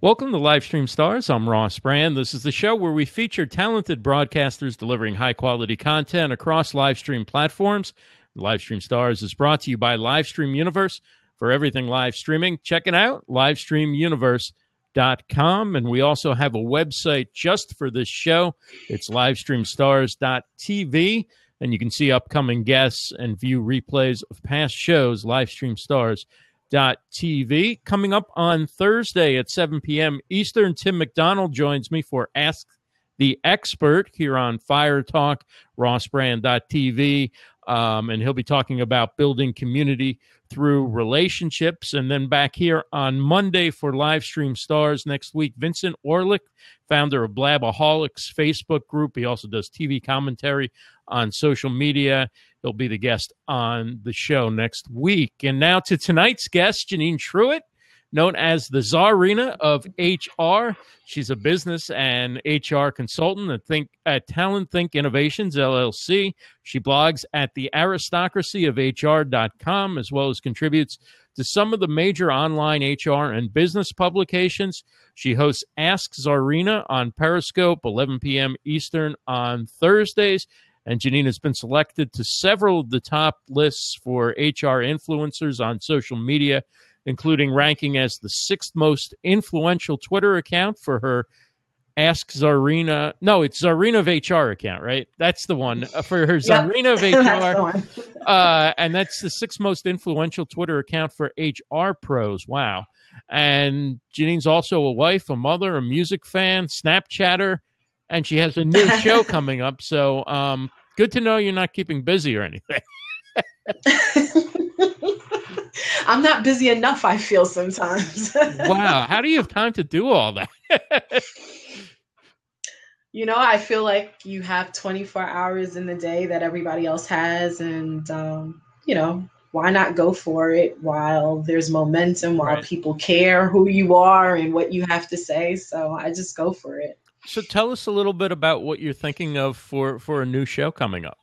Welcome to Livestream Stars. I'm Ross Brand. This is the show where we feature talented broadcasters delivering high quality content across livestream platforms. Livestream Stars is brought to you by Livestream Universe for everything live streaming. Check it out, livestreamuniverse.com. And we also have a website just for this show. It's livestreamstars.tv. And you can see upcoming guests and view replays of past shows, livestreamstars.tv. Coming up on Thursday at 7 p.m. Eastern, Tim McDonald joins me for Ask the Expert here on Fire Talk, rossbrand.tv. Um, and he'll be talking about building community through relationships. And then back here on Monday for live stream stars next week, Vincent Orlick, founder of Blabaholics Facebook group. He also does TV commentary on social media. He'll be the guest on the show next week. And now to tonight's guest, Janine Truitt known as the Czarina of HR. She's a business and HR consultant at Think at Talent Think Innovations LLC. She blogs at the aristocracy of HR.com as well as contributes to some of the major online HR and business publications. She hosts Ask Czarina on Periscope, 11 p.m. Eastern on Thursdays. And Janine has been selected to several of the top lists for HR influencers on social media including ranking as the sixth most influential Twitter account for her Ask Czarina. No, it's Czarina of HR account, right? That's the one uh, for her Czarina of HR. uh, and that's the sixth most influential Twitter account for HR pros. Wow. And Janine's also a wife, a mother, a music fan, Snapchatter, and she has a new show coming up. So um, good to know you're not keeping busy or anything. I'm not busy enough, I feel sometimes. wow. How do you have time to do all that? you know, I feel like you have 24 hours in the day that everybody else has. And, um, you know, why not go for it while there's momentum, while right. people care who you are and what you have to say? So I just go for it. So tell us a little bit about what you're thinking of for, for a new show coming up.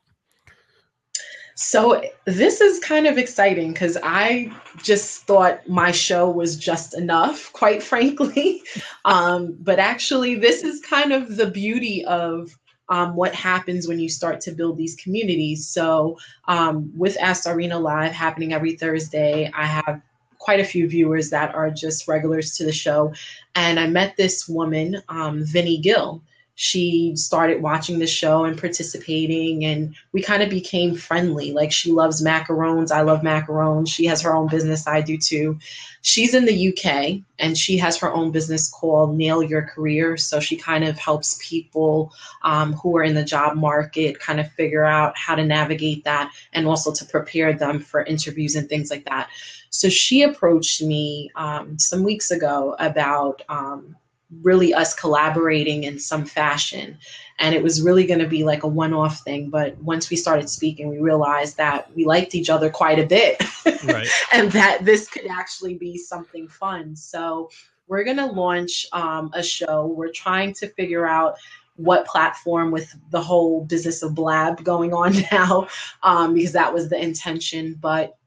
So this is kind of exciting because I just thought my show was just enough, quite frankly. Um, but actually, this is kind of the beauty of um, what happens when you start to build these communities. So um, with Ask Czarina Live happening every Thursday, I have quite a few viewers that are just regulars to the show. And I met this woman, um, Vinnie Gill she started watching the show and participating and we kind of became friendly. Like she loves macarons. I love macarons. She has her own business. I do too. She's in the uk and she has her own business called nail your career. So she kind of helps people um, who are in the job market kind of figure out how to navigate that and also to prepare them for interviews and things like that. So she approached me um, some weeks ago about um, really us collaborating in some fashion. And it was really going to be like a one off thing. But once we started speaking, we realized that we liked each other quite a bit right. and that this could actually be something fun. So we're going to launch um, a show. We're trying to figure out what platform with the whole business of blab going on now um, because that was the intention but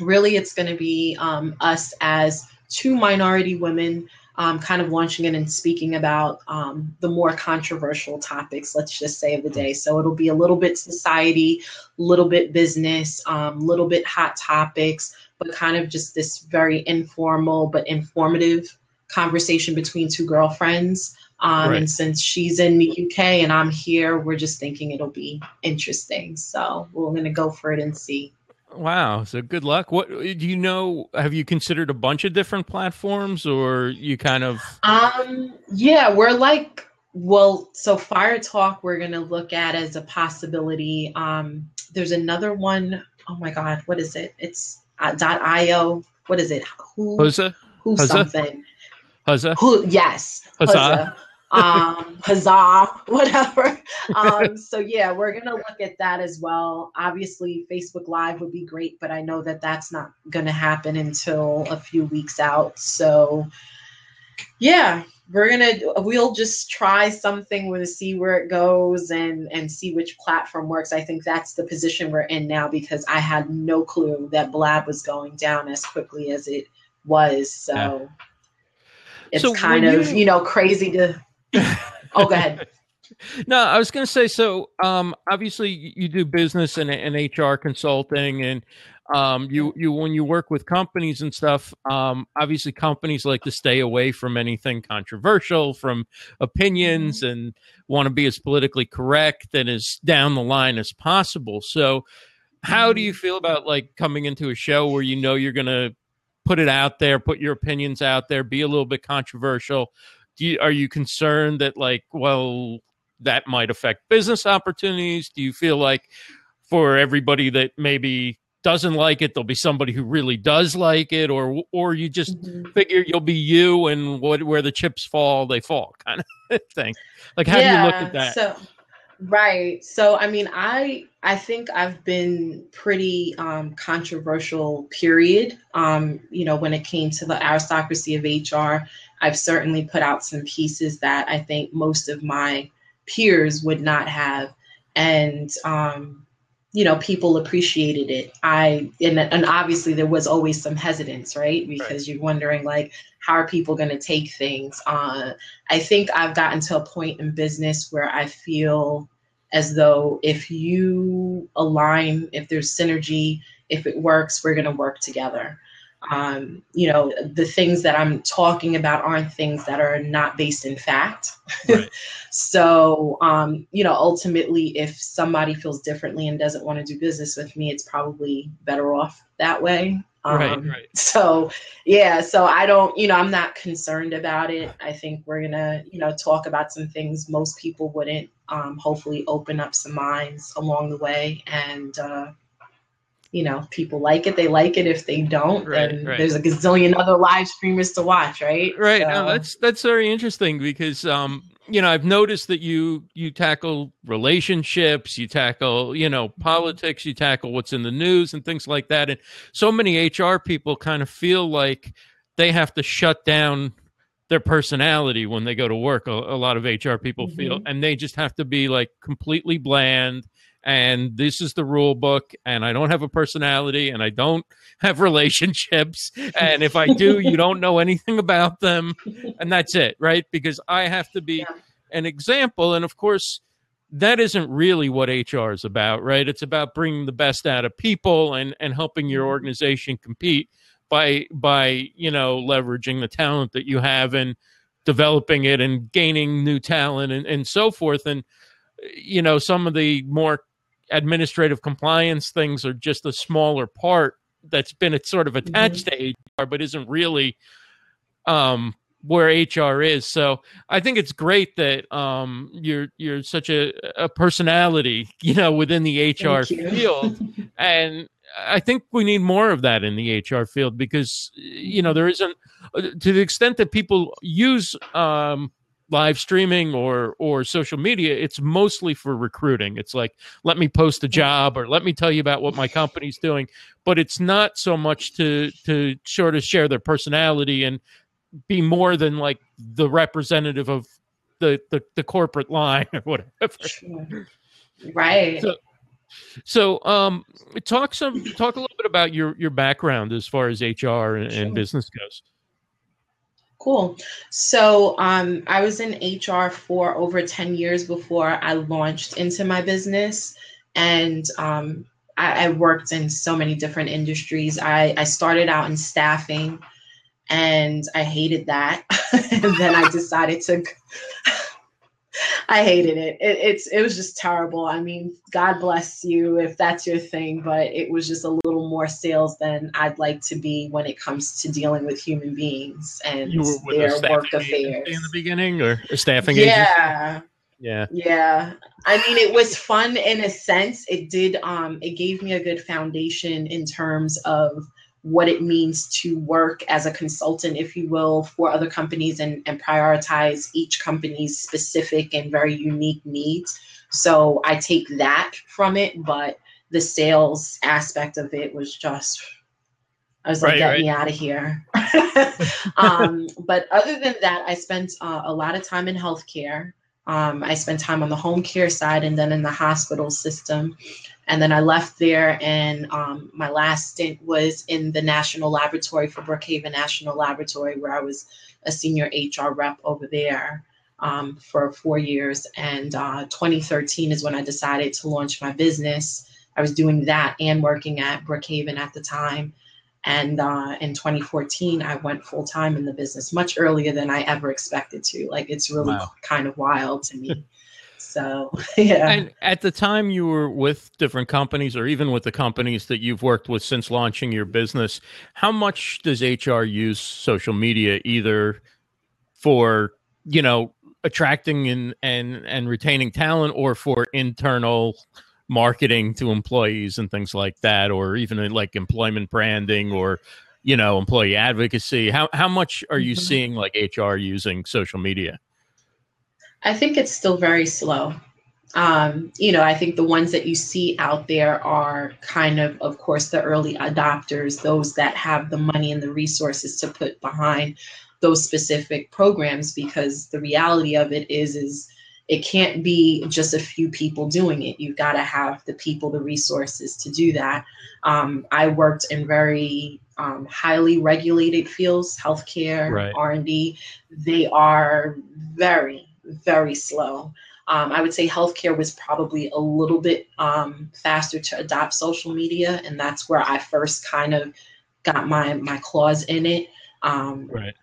really it's going to be um, us as two minority women um, kind of launching it and speaking about um, the more controversial topics, let's just say, of the day. So it'll be a little bit society, a little bit business, a um, little bit hot topics, but kind of just this very informal but informative conversation between two girlfriends. Um, right. And since she's in the UK and I'm here, we're just thinking it'll be interesting. So we're going to go for it and see. Wow. So good luck. What do you know? Have you considered a bunch of different platforms or you kind of Um yeah, we're like well, so Fire Talk we're going to look at as a possibility. Um there's another one. Oh my god, what is it? It's uh, .io. What is it? Who Huzzah? Who Huzzah? something. Huzzah? Who yes. Huzzah. Huzzah um, huzzah, whatever. Um, so yeah, we're gonna look at that as well. Obviously, Facebook Live would be great, but I know that that's not gonna happen until a few weeks out. So yeah, we're gonna we'll just try something to see where it goes and and see which platform works. I think that's the position we're in now because I had no clue that Blab was going down as quickly as it was. So. Yeah it's so kind of you, you know crazy to. oh, go ahead. No, I was going to say so. Um, obviously, you do business and, and HR consulting, and um, you you when you work with companies and stuff. Um, obviously, companies like to stay away from anything controversial, from opinions, mm-hmm. and want to be as politically correct and as down the line as possible. So, how do you feel about like coming into a show where you know you're going to put it out there, put your opinions out there, be a little bit controversial? You, are you concerned that like, well, that might affect business opportunities? Do you feel like for everybody that maybe doesn't like it, there'll be somebody who really does like it, or or you just mm-hmm. figure you'll be you, and what where the chips fall, they fall, kind of thing. Like, how yeah, do you look at that? So, right. So, I mean, I I think I've been pretty um, controversial. Period. Um, you know, when it came to the aristocracy of HR, I've certainly put out some pieces that I think most of my peers would not have, and um, you know people appreciated it. I and, and obviously there was always some hesitance right? Because right. you're wondering like how are people going to take things? Uh, i think i've gotten to a point in business where i feel as though if you align if there's synergy if it works we're going to work together um, you know the things that i'm talking about aren't things that are not based in fact right. so um, you know ultimately if somebody feels differently and doesn't want to do business with me it's probably better off that way um, right, right. so yeah so i don't you know i'm not concerned about it i think we're gonna you know talk about some things most people wouldn't um, hopefully open up some minds along the way and uh, you know, people like it, they like it. If they don't, right, then right. there's a gazillion other live streamers to watch, right? Right. So. No, that's that's very interesting because um, you know, I've noticed that you you tackle relationships, you tackle, you know, politics, you tackle what's in the news and things like that. And so many HR people kind of feel like they have to shut down their personality when they go to work. A, a lot of HR people mm-hmm. feel, and they just have to be like completely bland and this is the rule book and i don't have a personality and i don't have relationships and if i do you don't know anything about them and that's it right because i have to be yeah. an example and of course that isn't really what hr is about right it's about bringing the best out of people and and helping your mm-hmm. organization compete by by you know leveraging the talent that you have and developing it and gaining new talent and, and so forth and you know some of the more administrative compliance things are just a smaller part that's been sort of attached mm-hmm. to HR, but isn't really um, where HR is. So I think it's great that um, you're you're such a, a personality, you know, within the HR field, and I think we need more of that in the HR field because you know there isn't uh, to the extent that people use um, live streaming or or social media it's mostly for recruiting. It's like let me post a job or let me tell you about what my company's doing. But it's not so much to to sort of share their personality and be more than like the representative of the the, the corporate line or whatever. Right. So, so um talk some talk a little bit about your your background as far as hr and, sure. and business goes Cool. So um, I was in HR for over 10 years before I launched into my business. And um, I, I, worked in so many different industries. I, I started out in staffing and I hated that. and then I decided to I hated it. it. It's it was just terrible. I mean, God bless you if that's your thing, but it was just a little more sales than I'd like to be when it comes to dealing with human beings and their work affairs. In the beginning, or staffing yeah. Agency? Yeah. Yeah. I mean, it was fun in a sense. It did um it gave me a good foundation in terms of what it means to work as a consultant, if you will, for other companies and, and prioritize each company's specific and very unique needs. So I take that from it, but the sales aspect of it was just I was like, right, get right. me out of here. um, but other than that, I spent uh, a lot of time in healthcare. Um, I spent time on the home care side and then in the hospital system. And then I left there, and um, my last stint was in the National Laboratory for Brookhaven National Laboratory, where I was a senior HR rep over there um, for four years. And uh, 2013 is when I decided to launch my business. I was doing that and working at Brookhaven at the time. And uh, in 2014, I went full time in the business much earlier than I ever expected to. Like, it's really wow. kind of wild to me. so, yeah. And at the time you were with different companies, or even with the companies that you've worked with since launching your business, how much does HR use social media either for, you know, attracting and and and retaining talent or for internal marketing to employees and things like that or even like employment branding or you know employee advocacy. How how much are you mm-hmm. seeing like hr using social media? I think it's still very slow. Um, you know i think the ones that you see out there are kind of of course the early adopters those that have the money and the resources to put behind those specific programs because the reality of it is is it can't be just a few people doing it. You've got to have the people the resources to do that. Um, i worked in very um, highly regulated fields healthcare right. r&d they are very very slow. Um, i would say healthcare was probably a little bit um, faster to adopt social media and that's where i first kind of got my my claws in it. Um, right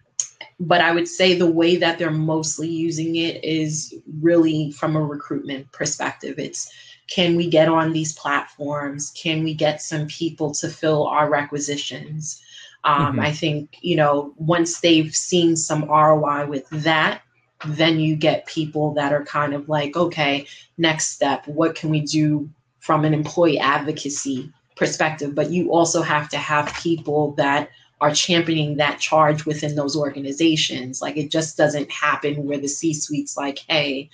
but I would say the way that they're mostly using it is really from a recruitment perspective. It's can we get on these platforms? Can we get some people to fill our requisitions? Um, mm-hmm. I think, you know, once they've seen some ROI with that, then you get people that are kind of like, okay, next step, what can we do from an employee advocacy perspective? But you also have to have people that are championing that charge within those organizations. Like it just doesn't happen where the C suite's like, hey,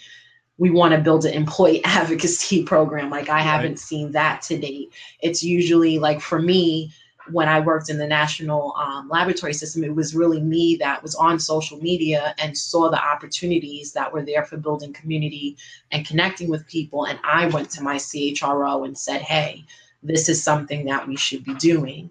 we want to build an employee advocacy program. Like I haven't seen that to date. It's usually like for me, when I worked in the national um, laboratory system, it was really me that was on social media and saw the opportunities that were there for building community and connecting with people. And I went to my CHRO and said, hey, this is something that we should be doing.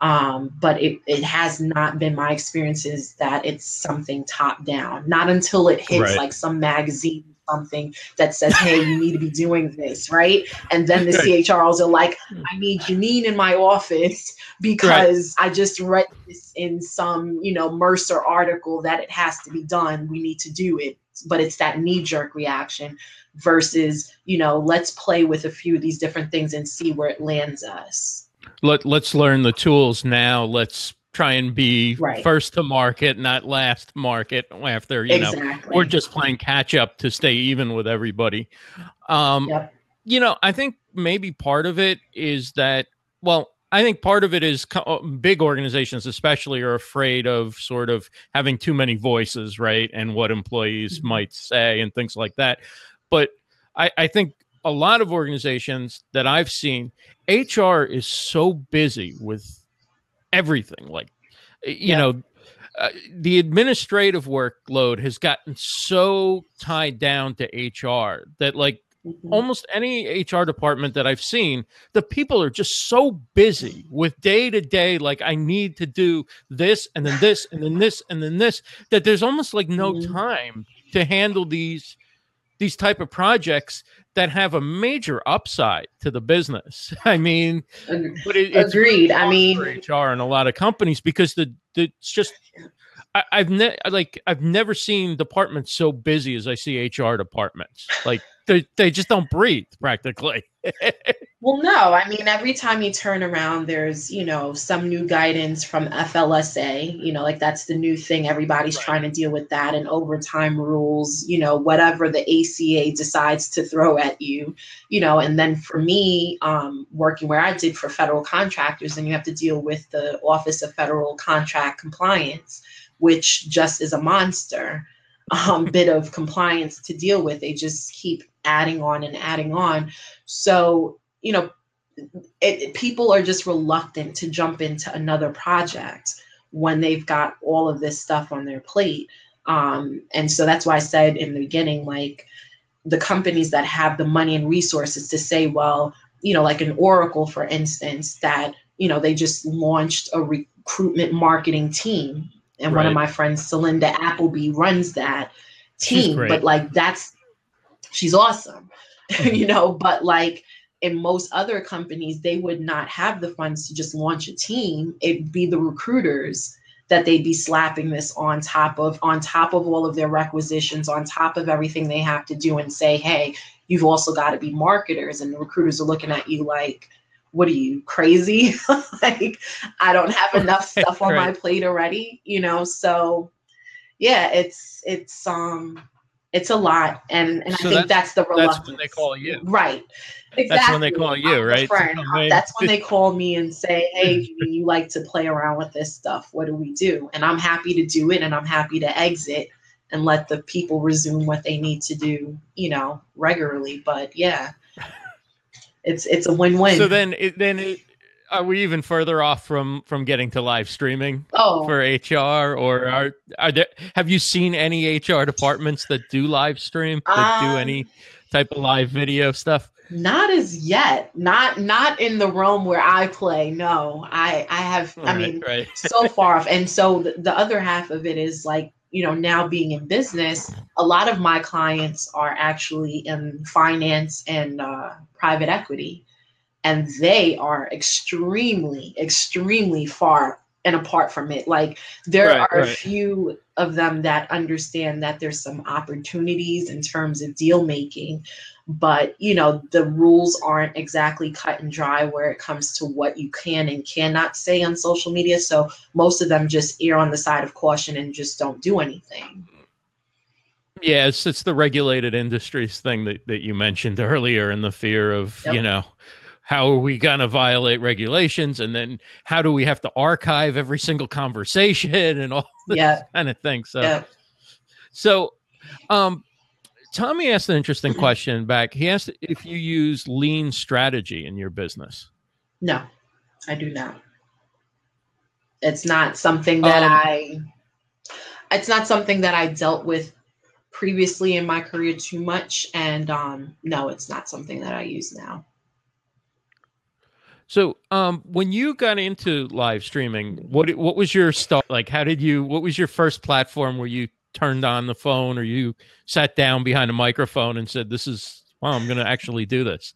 Um, but it, it has not been my experiences that it's something top down. Not until it hits right. like some magazine something that says, hey, you need to be doing this, right? And then the CHRs are like, I need Janine in my office because right. I just read this in some, you know, Mercer article that it has to be done. We need to do it. But it's that knee jerk reaction versus, you know, let's play with a few of these different things and see where it lands us let let's learn the tools now. Let's try and be right. first to market, not last market after you exactly. know we're just playing catch up to stay even with everybody. Um, yep. You know, I think maybe part of it is that well, I think part of it is co- uh, big organizations, especially, are afraid of sort of having too many voices, right, and what employees mm-hmm. might say and things like that. But I, I think a lot of organizations that I've seen, HR is so busy with everything. Like, you yeah. know, uh, the administrative workload has gotten so tied down to HR that, like, mm-hmm. almost any HR department that I've seen, the people are just so busy with day to day, like, I need to do this and then this and then this and then this, that there's almost like no mm-hmm. time to handle these these type of projects that have a major upside to the business. I mean, but it, it's agreed. Really I mean, HR and a lot of companies because the, the it's just I, have ne- like I've never seen departments so busy as I see HR departments. Like they they just don't breathe practically. well, no, I mean every time you turn around, there's you know some new guidance from FLSA. You know, like that's the new thing. Everybody's right. trying to deal with that and overtime rules. You know, whatever the ACA decides to throw at you. You know, and then for me, um, working where I did for federal contractors, and you have to deal with the Office of Federal Contract Compliance which just is a monster um, bit of compliance to deal with. They just keep adding on and adding on. So, you know, it, people are just reluctant to jump into another project when they've got all of this stuff on their plate. Um, and so that's why I said in the beginning, like the companies that have the money and resources to say, well, you know, like an Oracle, for instance, that, you know, they just launched a recruitment marketing team and right. one of my friends, Celinda Appleby, runs that team. But like that's she's awesome, mm-hmm. you know. But like in most other companies, they would not have the funds to just launch a team. It'd be the recruiters that they'd be slapping this on top of on top of all of their requisitions, on top of everything they have to do, and say, hey, you've also got to be marketers, and the recruiters are looking at you like what are you crazy? Like i don't have enough stuff on right. my plate already you know? So yeah it's it's um it's a lot. And and so i think that's, that's the reluctance that's when they call you. Right. Exactly. that's when they call you right? that's when they call me and say hey you like to play around with this stuff. What do we do? And i'm happy to do it and i'm happy to exit and let the people resume what they need to do you know regularly. But yeah it's it's a win-win. So then, it, then it, are we even further off from from getting to live streaming? Oh. for HR or are are there? Have you seen any HR departments that do live stream that um, do any type of live video stuff? Not as yet. Not not in the realm where I play. No, I I have. All I right, mean, right. so far off. And so the, the other half of it is like you know now being in business a lot of my clients are actually in finance and uh, private equity and they are extremely extremely far and apart from it like there right, are right. a few of them that understand that there's some opportunities in terms of deal making but you know the rules aren't exactly cut and dry where it comes to what you can and cannot say on social media so most of them just err on the side of caution and just don't do anything yeah it's, it's the regulated industries thing that, that you mentioned earlier and the fear of yep. you know how are we going to violate regulations and then how do we have to archive every single conversation and all this yeah. kind of thing so yeah. so um Tommy asked an interesting question back. He asked if you use lean strategy in your business. No, I do not. It's not something that um, I it's not something that I dealt with previously in my career too much and um no, it's not something that I use now. So, um, when you got into live streaming, what what was your start? Like, how did you? What was your first platform where you turned on the phone or you sat down behind a microphone and said, This is, wow, I'm going to actually do this?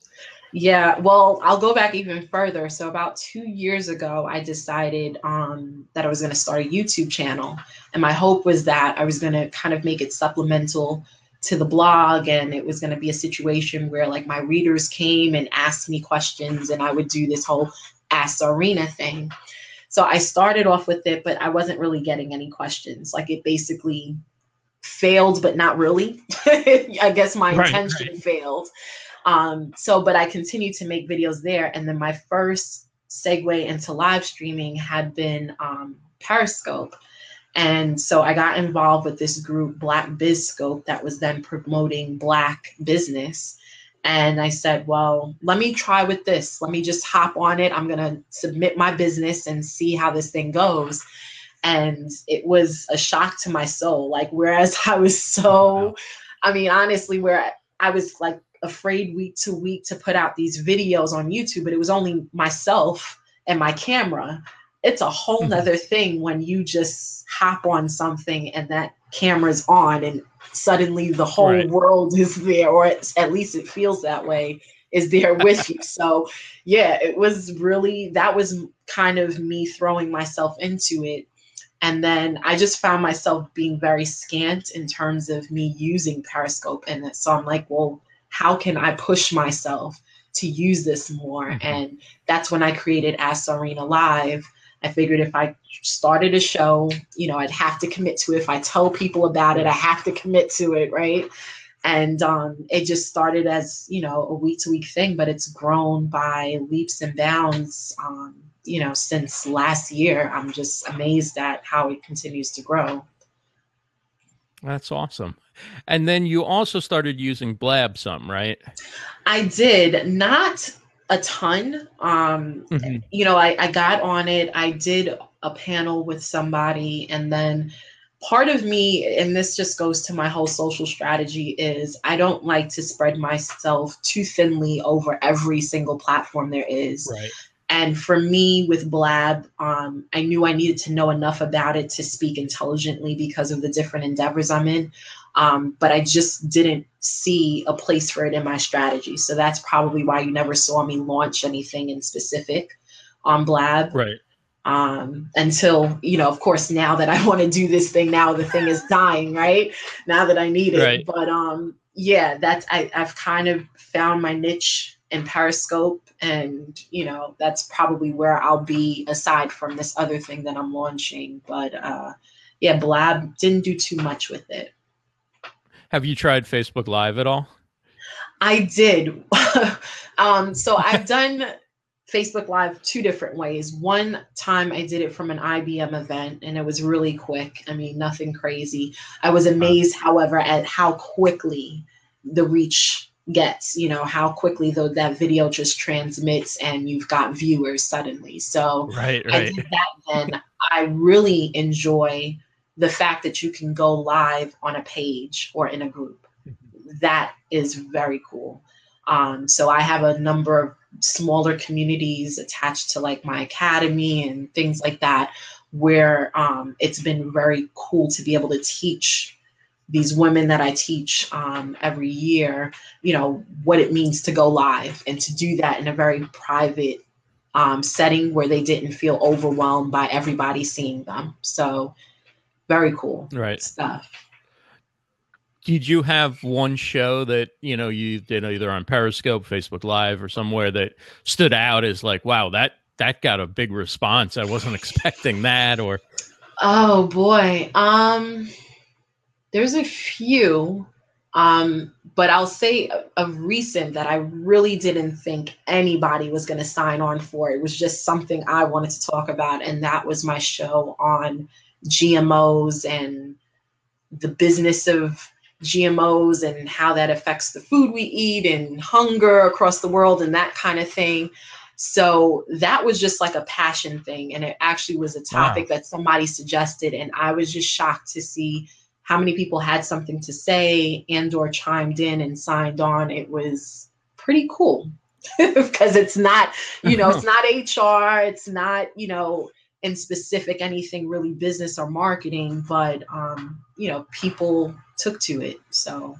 Yeah, well, I'll go back even further. So about two years ago, I decided um, that I was going to start a YouTube channel, and my hope was that I was going to kind of make it supplemental to the blog, and it was going to be a situation where like my readers came and asked me questions, and I would do this whole Ask Czarina thing. So I started off with it, but I wasn't really getting any questions. Like it basically failed, but not really. I guess my right, intention right. failed. Um, so, but I continued to make videos there. And then my first segue into live streaming had been um, Periscope. And so I got involved with this group, Black Biz Scope, that was then promoting Black business. And I said, well, let me try with this. Let me just hop on it. I'm going to submit my business and see how this thing goes. And it was a shock to my soul. Like, whereas I was so, I mean, honestly, where I was like afraid week to week to put out these videos on YouTube, but it was only myself and my camera. It's a whole mm-hmm. nother thing when you just hop on something and that camera's on and suddenly the whole right. world is there, or at least it feels that way, is there with you. So, yeah, it was really that was kind of me throwing myself into it. And then I just found myself being very scant in terms of me using Periscope. And so I'm like, well, how can I push myself to use this more? Mm-hmm. And that's when I created Ask Czarina Live I figured if I started a show, you know, I'd have to commit to it. If I tell people about it, I have to commit to it, right? And um, it just started as, you know, a week to week thing, but it's grown by leaps and bounds, um, you know, since last year. I'm just amazed at how it continues to grow. That's awesome. And then you also started using Blab some, right? I did. Not a ton. Um, mm-hmm. You know, I, I got on it. I did a panel with somebody, and then part of me, and this just goes to my whole social strategy, is I don't like to spread myself too thinly over every single platform there is. Right. And for me with Blab, um, I knew I needed to know enough about it to speak intelligently because of the different endeavors I'm in. Um, but I just didn't see a place for it in my strategy. So that's probably why you never saw me launch anything in specific on Blab. Right. Um, until, you know, of course, now that I want to do this thing, now the thing is dying, right? Now that I need it. Right. But um, yeah, that's, I, I've kind of found my niche in Periscope. And, you know, that's probably where I'll be aside from this other thing that I'm launching. But uh, yeah, Blab didn't do too much with it. Have you tried Facebook Live at all? I did. um, so I've done Facebook Live two different ways. One time I did it from an IBM event and it was really quick. I mean, nothing crazy. I was amazed, however, at how quickly the reach gets, you know, how quickly though that video just transmits and you've got viewers suddenly. So right, right. I did that then. I really enjoy the fact that you can go live on a page or in a group. That is very cool. Um, so I have a number of smaller communities attached to like my academy and things like that, where um, it's been very cool to be able to teach these women that I teach um, every year, you know, what it means to go live and to do that in a very private um, setting where they didn't feel overwhelmed by everybody seeing them. So very cool right stuff. Did you have one show that you know you did either on Periscope, Facebook Live, or somewhere that stood out as like, wow, that that got a big response. I wasn't expecting that. Or oh boy, um, there's a few, um, but I'll say of recent that I really didn't think anybody was going to sign on for. It was just something I wanted to talk about, and that was my show on GMOs and the business of GMOs and how that affects the food we eat and hunger across the world and that kind of thing. So that was just like a passion thing. And it actually was a topic wow. that somebody suggested. And I was just shocked to see how many people had something to say and or chimed in and signed on. It was pretty cool because it's not, you know, it's not HR, it's not, you know, in specific anything really business or marketing, but um, you know, people took to it. So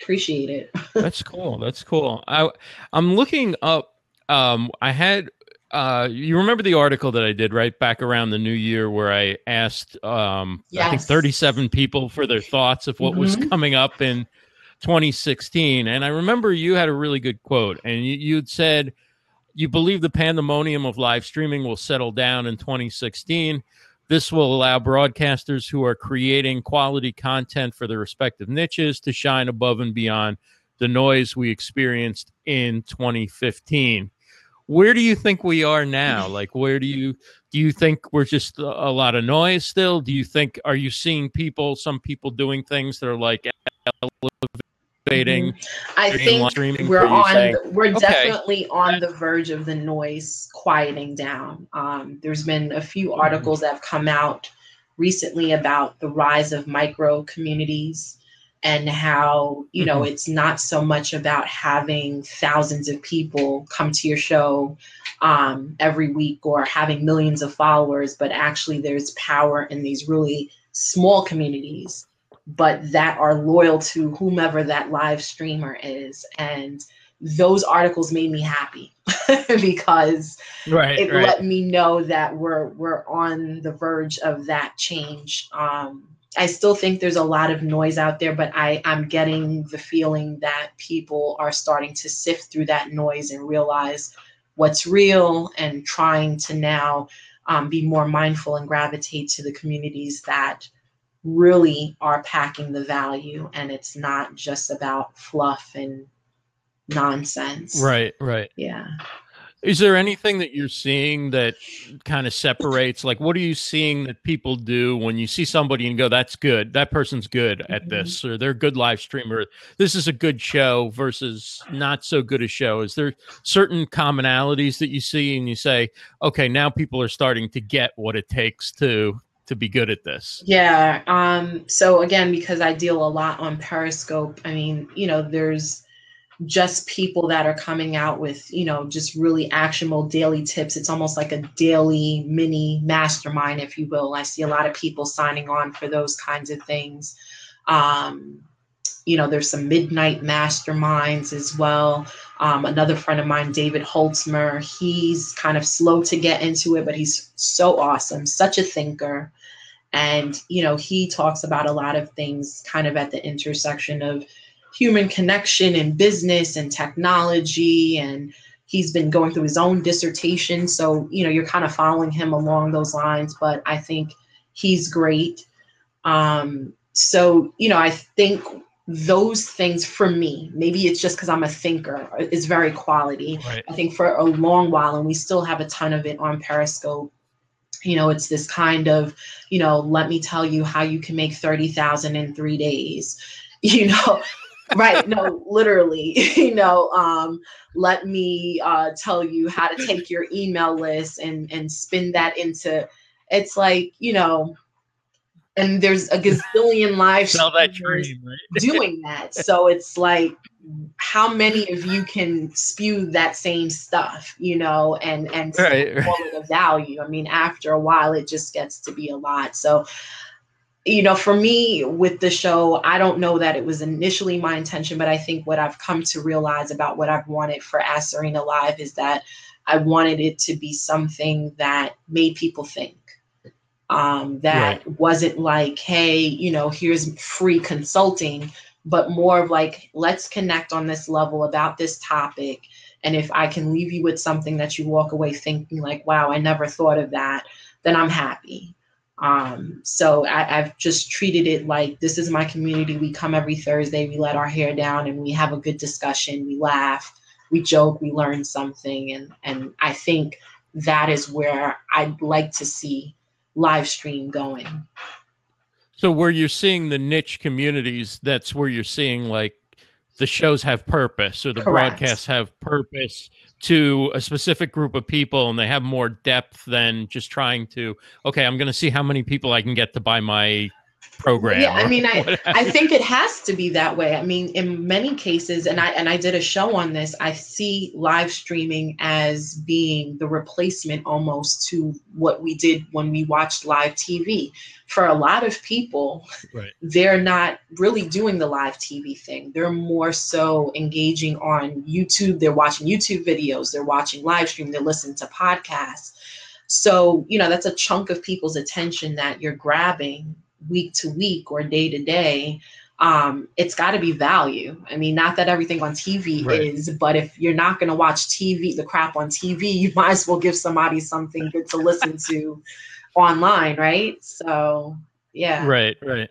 appreciate it. That's cool. That's cool. I I'm looking up um I had uh you remember the article that I did right back around the new year where I asked um yes. I think 37 people for their thoughts of what mm-hmm. was coming up in 2016 and I remember you had a really good quote and you, you'd said you believe the pandemonium of live streaming will settle down in 2016. This will allow broadcasters who are creating quality content for their respective niches to shine above and beyond the noise we experienced in 2015. Where do you think we are now? Like, where do you do you think we're just a lot of noise still? Do you think are you seeing people, some people doing things that are like Mm-hmm. I think we're on. Saying, we're okay. definitely on the verge of the noise quieting down. Um, there's been a few mm-hmm. articles that have come out recently about the rise of micro communities and how you know mm-hmm. it's not so much about having thousands of people come to your show um, every week or having millions of followers but actually there's power in these really small communities but that are loyal to whomever that live streamer is. And those articles made me happy because right, it right. let me know that we're we're on the verge of that change. Um, I still think there's a lot of noise out there, but I, I'm getting the feeling that people are starting to sift through that noise and realize what's real and trying to now um, be more mindful and gravitate to the communities that really are packing the value and it's not just about fluff and nonsense. Right, right. Yeah. Is there anything that you're seeing that kind of separates? Like, what are you seeing that people do when you see somebody and go, that's good, that person's good at mm-hmm. this, or they're a good live streamer, this is a good show versus not so good a show? Is there certain commonalities that you see and you say, okay, now people are starting to get what it takes to to be good at this? Yeah. Um, so again, because I deal a lot on Periscope, I mean, you know, there's just people that are coming out with, you know, just really actionable daily tips. It's almost like a daily mini mastermind, if you will. I see a lot of people signing on for those kinds of things. Um, you know, there's some midnight masterminds as well. Um, another friend of mine, David Holtzmer, he's kind of slow to get into it, but he's so awesome, such a thinker. And, you know, he talks about a lot of things kind of at the intersection of human connection and business and technology. And he's been going through his own dissertation. So, you know, you're kind of following him along those lines, but I think he's great. Um, so, you know, I think those things for me, maybe it's just because I'm a thinker, is very quality. Right. I think for a long while, and we still have a ton of it on Periscope. You know, it's this kind of, you know, let me tell you how you can make 30,000 in three days. You know, right. No, literally, you know, um, let me uh, tell you how to take your email list and, and spin that into, it's like, you know, and there's a gazillion live that dream, right? doing that. So it's like, how many of you can spew that same stuff, you know, and and right, it value? I mean, after a while, it just gets to be a lot. So, you know, for me with the show, I don't know that it was initially my intention, but I think what I've come to realize about what I've wanted for Ask Czarina Live is that I wanted it to be something that made people think um, that right. wasn't like, hey, you know, here's free consulting, but more of like, let's connect on this level about this topic. And if I can leave you with something that you walk away thinking like, wow, I never thought of that, then I'm happy. Um, so I, have just treated it like this is my community. We come every Thursday, we let our hair down and we have a good discussion, we laugh, we joke, we learn something. And and I think that is where I'd like to see live stream going. So where you're seeing the niche communities, that's where you're seeing like the shows have purpose or the Correct. broadcasts have purpose to a specific group of people and they have more depth than just trying to okay i'm going to see how many people i can get to buy my program. Yeah, I mean, I, I think it has to be that way. I mean, in many cases, and I and I did a show on this, I see live streaming as being the replacement almost to what we did when we watched live TV. For a lot of people, right. they're not really doing the live TV thing. They're more so engaging on YouTube. They're watching YouTube videos, they're watching live stream, they're listening to podcasts. So, you know, that's a chunk of people's attention that you're grabbing week to week or day to day um, it's got to be value. I mean, not that everything on TV right. is, but if you're not going to watch TV, the crap on TV, you might as well give somebody something good to listen to online, right? So, yeah. Right, right.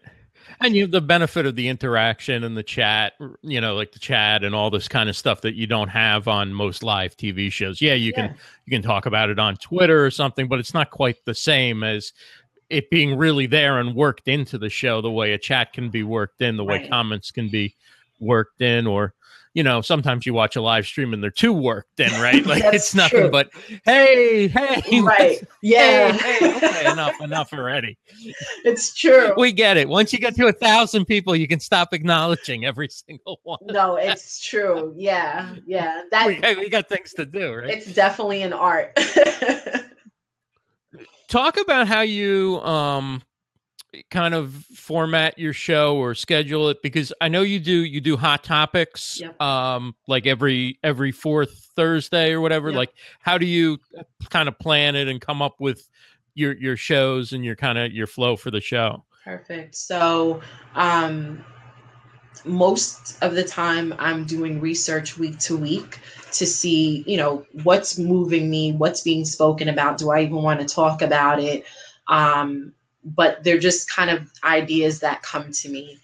And you have the benefit of the interaction and the chat, you know, like the chat and all this kind of stuff that you don't have on most live TV shows. Yeah, you yeah. can you can talk about it on Twitter or something, but it's not quite the same as it being really there and worked into the show the way a chat can be worked in, the way right. comments can be worked in, or you know, sometimes you watch a live stream and they're too worked in, right? Like it's nothing true. but hey, hey, right, yeah, hey, hey, okay, enough, enough already. It's true. We get it. Once you get to a thousand people, you can stop acknowledging every single one. No, it's true. Yeah, yeah. That we, we got things to do, right? It's definitely an art talk about how you um kind of format your show or schedule it because I know you do you do hot topics yep. um like every every fourth Thursday or whatever yep. like how do you kind of plan it and come up with your your shows and your kind of your flow for the show perfect so um most of the time I'm doing research week to week to see, you know, what's moving me, what's being spoken about. Do I even want to talk about it? Um, but they're just kind of ideas that come to me.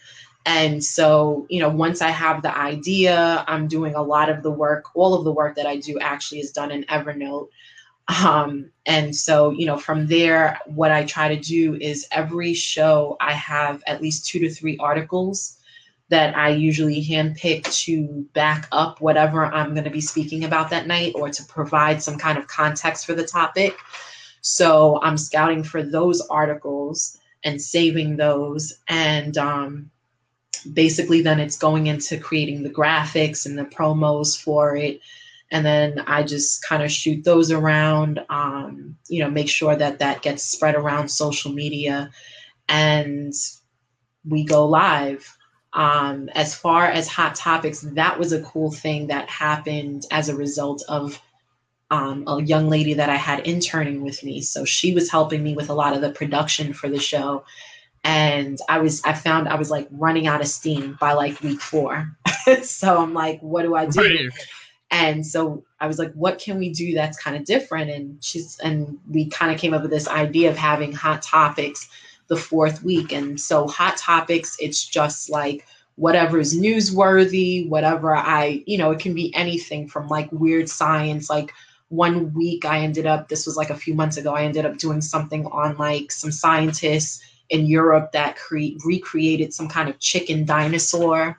And so, you know, once I have the idea, I'm doing a lot of the work. All of the work that I do actually is done in Evernote. Um, and so, you know, from there, what I try to do is every show I have at least two to three articles that I usually handpick to back up whatever I'm going to be speaking about that night or to provide some kind of context for the topic. So I'm scouting for those articles and saving those. And um, basically, then it's going into creating the graphics and the promos for it. And then I just kind of shoot those around, um, you know, make sure that that gets spread around social media. And we go live. Um, as far as hot topics, that was a cool thing that happened as a result of um, a young lady that I had interning with me. So she was helping me with a lot of the production for the show. And I was, I found I was like running out of steam by like week four. so I'm like, what do I do? Right. And so I was like, what can we do that's kind of different? And she's, and we kind of came up with this idea of having hot topics the fourth week. And so hot topics, it's just like, whatever is newsworthy, whatever I, you know, it can be anything from like weird science, like one week I ended up, this was like a few months ago, I ended up doing something on like some scientists in Europe that cre- recreated some kind of chicken dinosaur,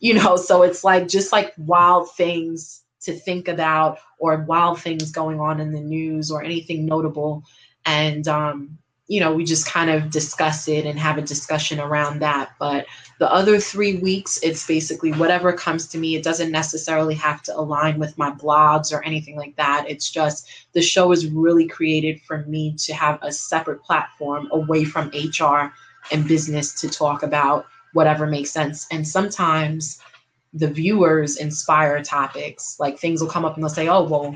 you know, so it's like just like wild things to think about or wild things going on in the news or anything notable. And um, you know, we just kind of discuss it and have a discussion around that. But the other three weeks, it's basically whatever comes to me. It doesn't necessarily have to align with my blogs or anything like that. It's just the show is really created for me to have a separate platform away from HR and business to talk about whatever makes sense. And sometimes the viewers inspire topics, like things will come up and they'll say, oh, well,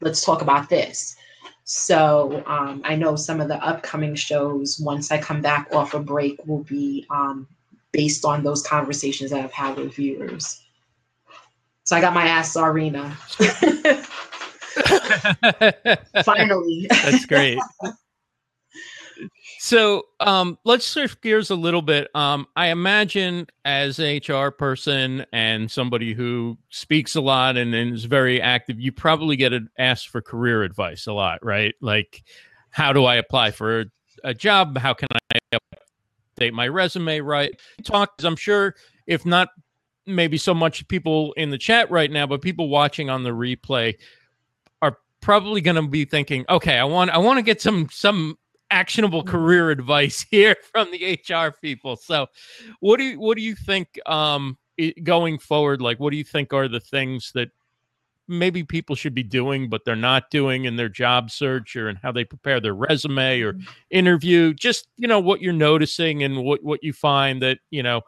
let's talk about this so um, I know some of the upcoming shows, once I come back off a break, will be um, based on those conversations that I've had with viewers. So I got my Ask Czarina. Finally. That's great. So um, let's shift gears a little bit. Um, I imagine as an HR person and somebody who speaks a lot and, and is very active, you probably get asked for career advice a lot, right? Like, how do I apply for a, job? How can I update my resume? Right? Talk. I'm sure if not maybe so much people in the chat right now, but people watching on the replay are probably going to be thinking, okay, I want I want to get some some actionable mm-hmm. career advice here from the HR people. So, what do you what do you think um, going forward? Like, what do you think are the things that maybe people should be doing but they're not doing in their job search or in how they prepare their resume or mm-hmm. interview? Just you know what you're noticing and what what you find that you know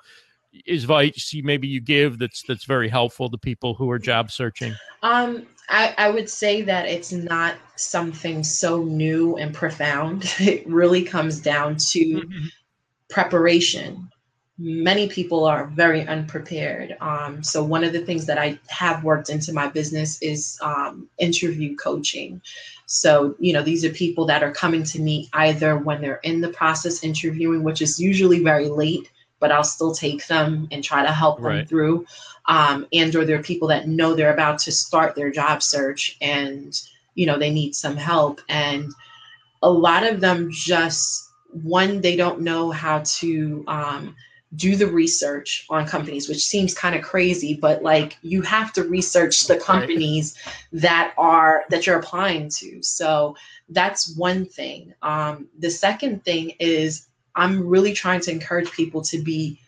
is advice maybe you give that's that's very helpful to people who are job searching. Um, I, I would say that it's not something so new and profound. It really comes down to mm-hmm. preparation. Many people are very unprepared. Um, so, one of the things that I have worked into my business is um, interview coaching. So, you know, these are people that are coming to me either when they're in the process interviewing, which is usually very late, but I'll still take them and try to help them through um, and or there are people that know they're about to start their job search and you know they need some help. And a lot of them just one they don't know how to um, do the research on companies which seems kind of crazy but like you have to research the companies that are that you're applying to. So that's one thing. Um, the second thing is i'm really trying to encourage people to be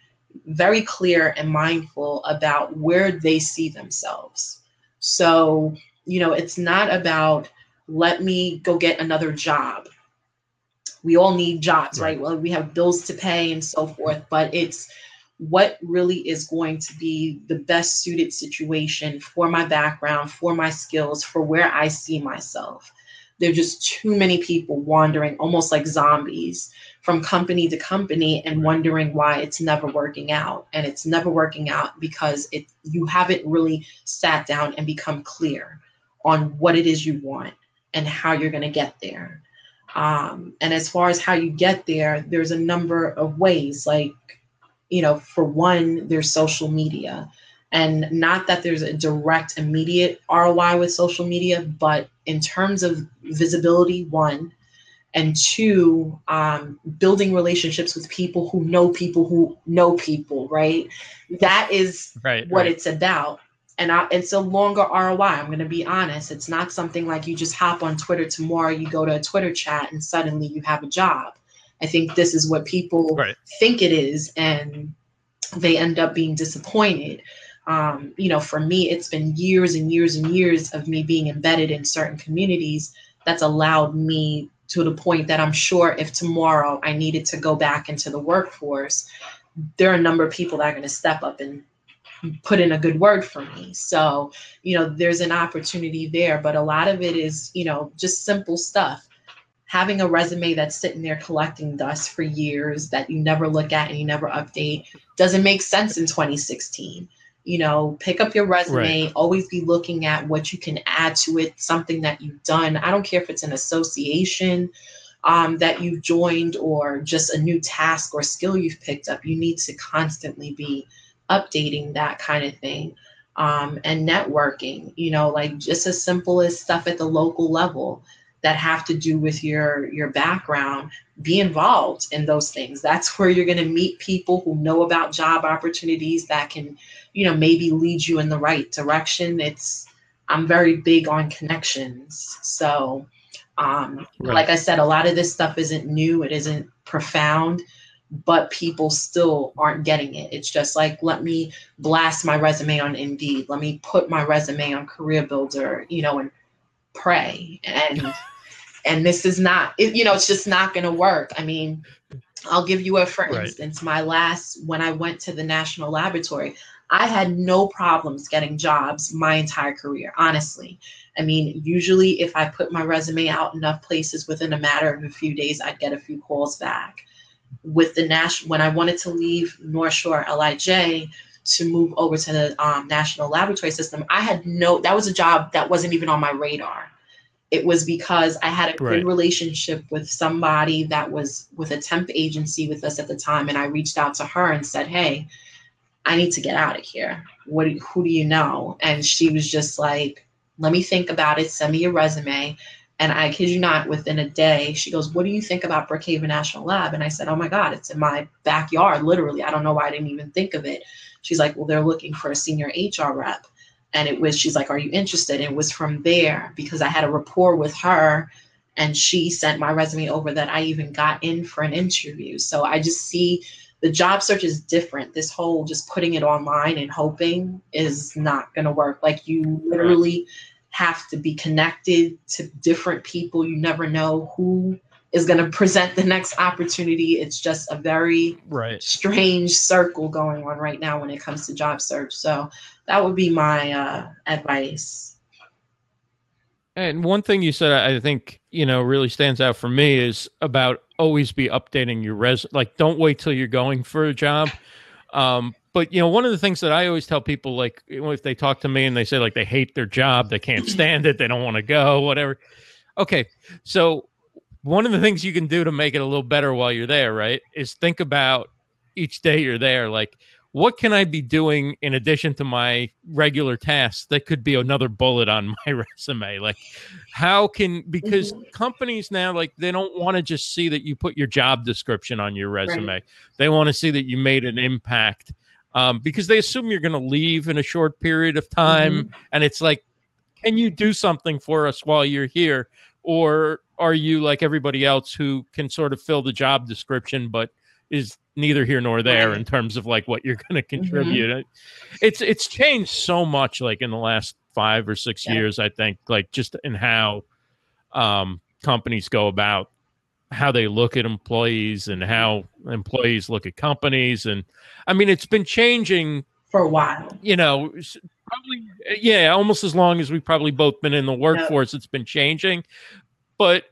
very clear and mindful about where they see themselves. So, you know, it's not about let me go get another job. We all need jobs, right? right? Well, we have bills to pay and so forth, but it's what really is going to be the best suited situation for my background, for my skills, for where I see myself. There are just too many people wandering almost like zombies from company to company and wondering why it's never working out. And it's never working out because it you haven't really sat down and become clear on what it is you want and how you're going to get there. Um, and as far as how you get there, there's a number of ways. Like, you know, for one, there's social media. And not that there's a direct, immediate ROI with social media, but in terms of visibility, one, and two, um, building relationships with people who know people who know people, right? That is right, what right. it's about. And I, it's a longer ROI. I'm going to be honest. It's not something like you just hop on Twitter tomorrow, you go to a Twitter chat, and suddenly you have a job. I think this is what people right. think it is. And they end up being disappointed. Um, you know, for me, it's been years and years and years of me being embedded in certain communities that's allowed me to the point that I'm sure if tomorrow I needed to go back into the workforce, there are a number of people that are going to step up and put in a good word for me. So, you know, there's an opportunity there, but a lot of it is, you know, just simple stuff. Having a resume that's sitting there collecting dust for years that you never look at and you never update doesn't make sense in 2016 you know pick up your resume right. always be looking at what you can add to it something that you've done. I don't care if it's an association um, that you've joined or just a new task or skill you've picked up. You need to constantly be updating that kind of thing um, and networking you know like just as simple as stuff at the local level that have to do with your your background be involved in those things. That's where you're going to meet people who know about job opportunities that can you know maybe lead you in the right direction. It's i'm very big on connections. So um right. like i said a lot of this stuff isn't new it isn't profound but people still aren't getting it. It's just like let me blast my resume on indeed. Let me put my resume on career builder you know and pray. And and this is not it, you know it's just not going to work. I mean i'll give you a for right. instance my last when i went to the national laboratory i had no problems getting jobs my entire career honestly. I mean usually if i put my resume out enough places within a matter of a few days i'd get a few calls back. With the national when i wanted to leave north shore lij to move over to the um, national laboratory system i had no that was a job that wasn't even on my radar it was because I had a right. good relationship with somebody that was with a temp agency with us at the time. And I reached out to her and said, Hey, I need to get out of here. What do, who do you know? And she was just like, let me think about it. Send me your resume. And I kid you not, within a day, she goes, What do you think about Brookhaven National Lab? And I said, Oh my God, it's in my backyard, literally. I don't know why I didn't even think of it. She's like, Well, they're looking for a senior HR rep and it was she's like are you interested and it was from there because i had a rapport with her and she sent my resume over that i even got in for an interview so i just see the job search is different this whole just putting it online and hoping is not going to work like you literally have to be connected to different people you never know who is going to present the next opportunity it's just a very right. strange circle going on right now when it comes to job search so that would be my uh, advice. And one thing you said, I think you know, really stands out for me is about always be updating your res. Like, don't wait till you're going for a job. Um, but you know, one of the things that I always tell people, like if they talk to me and they say like they hate their job, they can't stand it, they don't want to go, whatever. Okay, so one of the things you can do to make it a little better while you're there, right, is think about each day you're there. Like, what can I be doing in addition to my regular tasks that could be another bullet on my resume? Like, how can because mm-hmm. companies now like they don't want to just see that you put your job description on your resume. Right. They want to see that you made an impact um, because they assume you're going to leave in a short period of time, mm-hmm. and it's like, can you do something for us while you're here, or are you like everybody else who can sort of fill the job description but is neither here nor there in terms of like what you're going to mm-hmm. contribute. Mm-hmm. It's it's changed so much like in the last 5 or 6 yeah. years I think like just in how um companies go about how they look at employees and how employees look at companies and I mean it's been changing for a while. You know, probably yeah, almost as long as we've probably both been in the workforce yep. it's been changing. But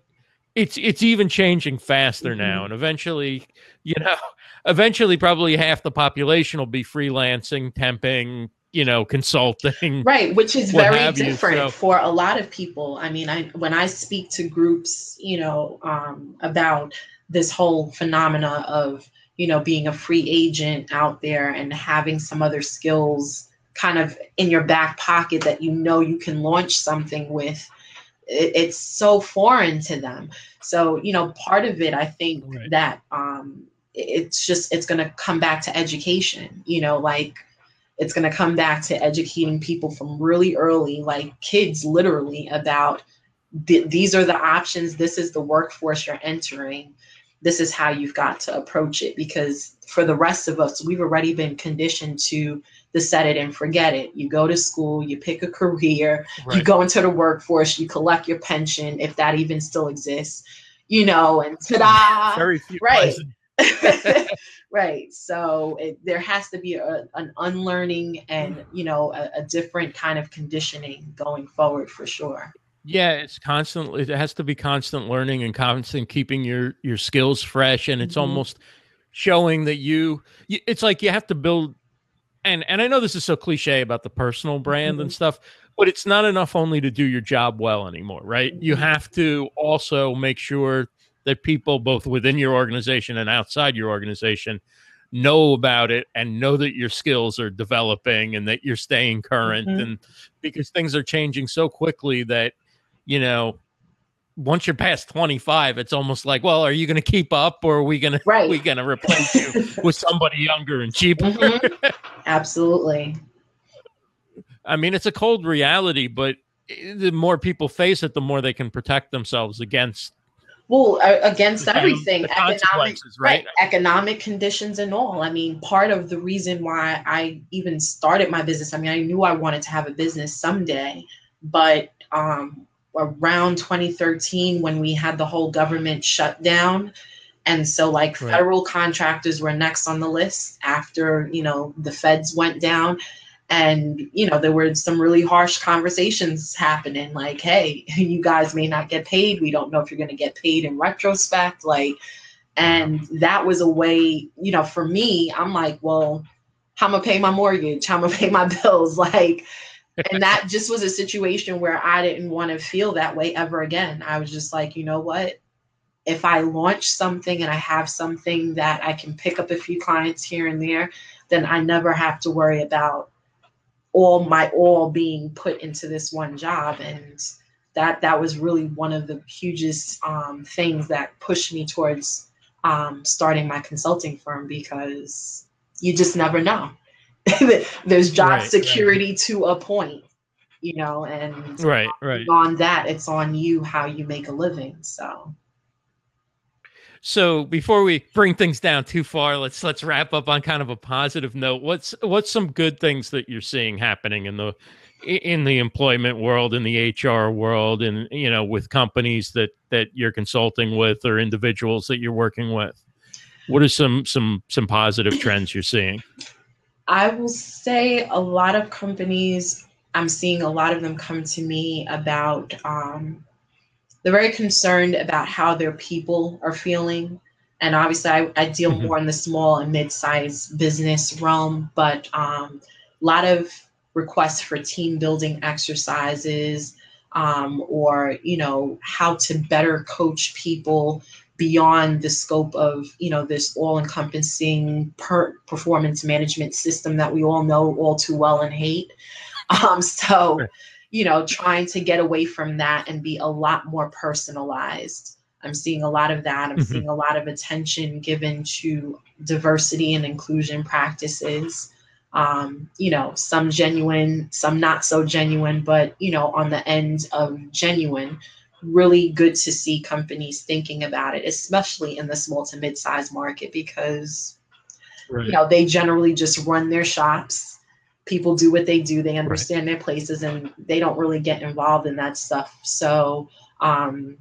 it's it's even changing faster mm-hmm. now and eventually you know eventually probably half the population will be freelancing temping you know consulting right which is very different so, for a lot of people. I mean i when i speak to groups you know um, about this whole phenomena of you know being a free agent out there and having some other skills kind of in your back pocket that you know you can launch something with it's so foreign to them. So you know part of it i think right. that um it's just it's going to come back to education you know like it's going to come back to educating people from really early like kids literally about th- these are the options this is the workforce you're entering this is how you've got to approach it. Because for the rest of us we've already been conditioned to the set it and forget it. You go to school you pick a career right. you go into the workforce you collect your pension if that even still exists you know and ta-da! Very few right right so it, there has to be a, an unlearning and you know a, a different kind of conditioning going forward for sure yeah, it's constantly it has to be constant learning and constant keeping your your skills fresh and it's mm-hmm. almost showing that you, it's like you have to build and and I know this is so cliche about the personal brand mm-hmm. and stuff, but it's not enough only to do your job well anymore, right? Mm-hmm. You have to also make sure that people both within your organization and outside your organization know about it and know that your skills are developing and that you're staying current mm-hmm. and because things are changing so quickly that you know, once you're past 25, it's almost like, well, are you going to keep up or are we going right. to, we going to replace you with somebody younger and cheaper? Mm-hmm. Absolutely. I mean, it's a cold reality, but the more people face it, the more they can protect themselves against well against everything economic right? right? economic conditions and all i mean part of the reason why i even started my business i mean i knew i wanted to have a business someday but um around 2013 when we had the whole government shutdown and so like right. federal contractors were next on the list after you know the feds went down and you know there were some really harsh conversations happening like hey you guys may not get paid we don't know if you're going to get paid in retrospect like and that was a way you know for me i'm like well how am i pay my mortgage how am i going to pay my bills like and that just was a situation where I didn't want to feel that way ever again. I was just like, you know what? If I launch something and I have something that I can pick up a few clients here and there, then I never have to worry about all my all being put into this one job. And that that was really one of the hugest um, things that pushed me towards um, starting my consulting firm because you just never know. there's job right, security right. to a point, you know, and right, right. On that, it's on you how you make a living. So. So before we bring things down too far, let's let's wrap up on kind of a positive note. What's what's some good things that you're seeing happening in the in the employment world, in the HR world, and you know, with companies that that you're consulting with or individuals that you're working with? What are some some some positive trends you're seeing? I will say a lot of companies, I'm seeing a lot of them come to me about, um, they're very concerned about how their people are feeling. And obviously, I, I deal mm-hmm. more in the small and mid sized business realm, but um, a lot of requests for team building exercises um, or, you know, how to better coach people beyond the scope of you know this all-encompassing per- performance management system that we all know all too well and hate um, so you know trying to get away from that and be a lot more personalized i'm seeing a lot of that i'm mm-hmm. seeing a lot of attention given to diversity and inclusion practices um, you know some genuine some not so genuine but you know on the end of genuine really good to see companies thinking about it, especially in the small to mid-sized market, because right. you know they generally just run their shops. People do what they do; they understand right. their places, and they don't really get involved in that stuff. So um,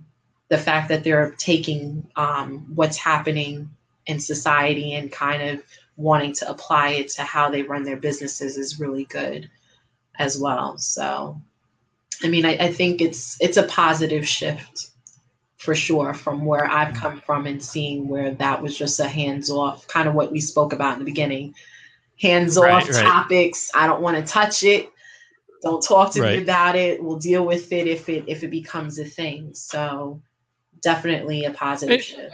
the fact that they're taking um, what's happening in society and kind of wanting to apply it to how they run their businesses is really good as well. So I mean, I, I think it's it's a positive shift for sure from where I've come from and seeing where that was just a hands off, kind of what we spoke about in the beginning. Hands off right, right. topics. I don't want to touch it. Don't talk to right. me about it. We'll deal with it if it if it becomes a thing. So definitely a positive shift.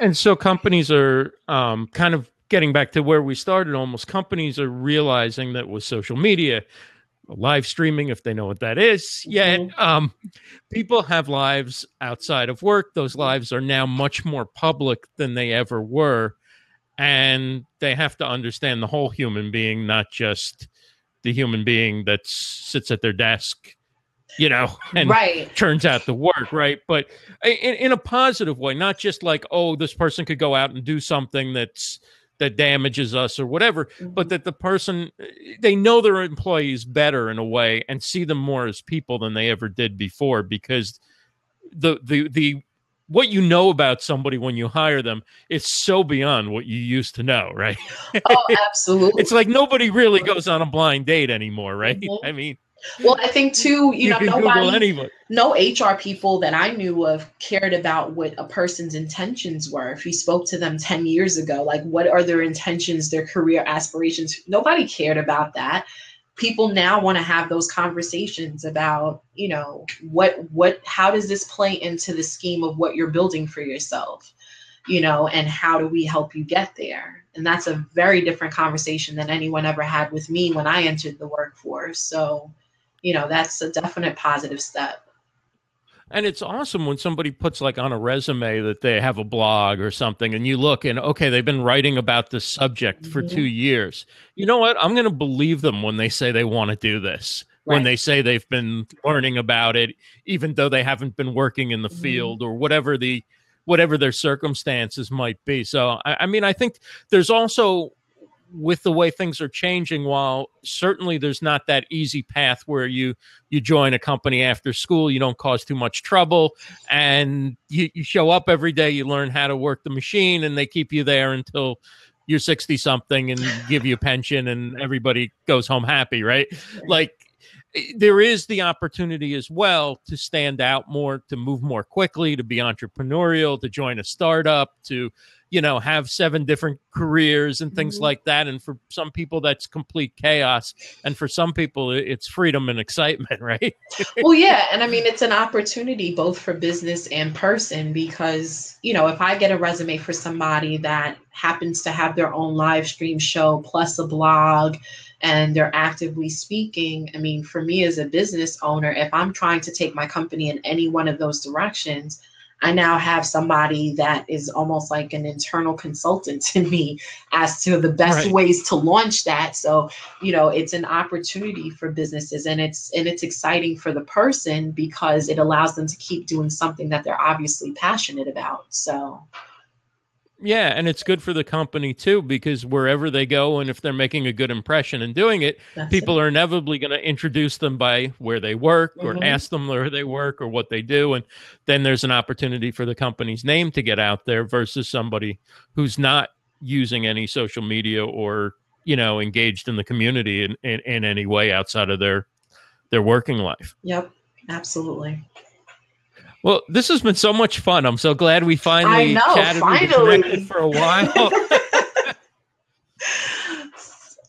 And so companies are um, kind of getting back to where we started almost companies are realizing that with social media live streaming if they know what that is yet mm-hmm. um, people have lives outside of work those lives are now much more public than they ever were and they have to understand the whole human being not just the human being that sits at their desk you know, and right. turns out to work, right? But in, in a positive way, not just like, oh, this person could go out and do something that's that damages us or whatever, mm-hmm. but that the person they know their employees better in a way and see them more as people than they ever did before because the the the what you know about somebody when you hire them is so beyond what you used to know, right? Oh, absolutely. it's like nobody really goes on a blind date anymore, right? Mm-hmm. I mean, well, I think too, you, you know, nobody, no HR people that I knew of cared about what a person's intentions were. If you spoke to them 10 years ago, like what are their intentions, their career aspirations? Nobody cared about that. People now want to have those conversations about, you know, what, what, how does this play into the scheme of what you're building for yourself? You know, and how do we help you get there? And that's a very different conversation than anyone ever had with me when I entered the workforce. So, you know, that's a definite positive step. And it's awesome when somebody puts like on a resume that they have a blog or something, and you look and okay, they've been writing about this subject mm-hmm. for two years. You know what? I'm going to believe them when they say they want to do this, right. when they say they've been learning about it, even though they haven't been working in the mm-hmm. field or whatever the whatever their circumstances might be. So, I, I mean, I think there's also with the way things are changing while certainly there's not that easy path where you you join a company after school you don't cause too much trouble and you, you show up every day you learn how to work the machine and they keep you there until you're 60 something and give you a pension and everybody goes home happy right. Like there is the opportunity as well to stand out more to move more quickly to be entrepreneurial to join a startup to you know have seven different careers and things mm-hmm. like that. And for some people that's complete chaos. And for some people it's freedom and excitement right? Well yeah. And i mean it's an opportunity both for business and person because you know if i get a resume for somebody that happens to have their own live stream show plus a blog and they're actively speaking i mean for me as a business owner if i'm trying to take my company in any one of those directions I now have somebody that is almost like an internal consultant to me as to the best right. ways to launch that. So, you know, it's an opportunity for businesses and it's and it's exciting for the person because it allows them to keep doing something that they're obviously passionate about. So, yeah, and it's good for the company too because wherever they go and if they're making a good impression and doing it, That's people it. are inevitably going to introduce them by where they work mm-hmm. or ask them where they work or what they do and then there's an opportunity for the company's name to get out there versus somebody who's not using any social media or, you know, engaged in the community in, in, in any way outside of their their working life. Yep, absolutely. Well, this has been so much fun. I'm so glad we finally know, chatted finally. for a while.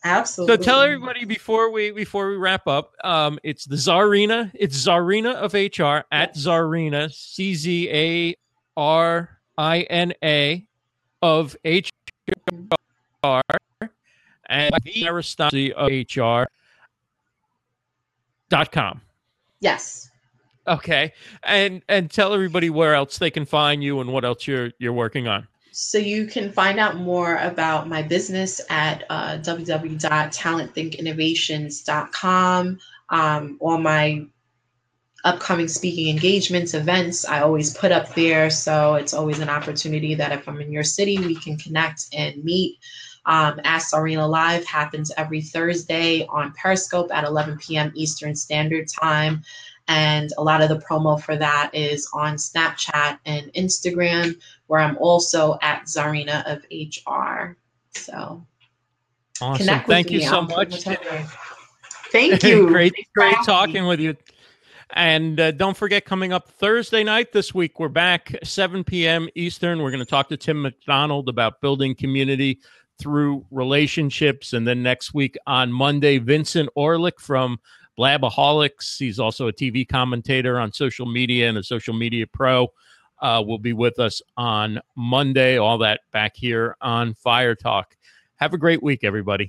Absolutely. So tell everybody before we before we wrap up, um, it's the Czarina. It's Czarina of HR at Czarina C Z A R I N A of HR and the Aristocracy of HR dot com. Yes. Okay, and and tell everybody where else they can find you and what else you're you're working on. So you can find out more about my business at uh, www.talentthinkinnovations.com. Um, all my upcoming speaking engagements, events, I always put up there. So it's always an opportunity that if I'm in your city, we can connect and meet. Um, Ask Czarina Live happens every Thursday on Periscope at 11 p.m. Eastern Standard Time. And a lot of the promo for that is on Snapchat and Instagram, where I'm also at Czarina of HR. So awesome. Thank you so much. Thank you. great, great talking with you. And uh, don't forget, coming up Thursday night this week, we're back 7 p.m. Eastern. We're going to talk to Tim McDonald about building community through relationships. And then next week on Monday, Vincent Orlick from Blabaholics. He's also a TV commentator on social media and a social media pro. Uh, will be with us on Monday. All that back here on Fire Talk. Have a great week, everybody.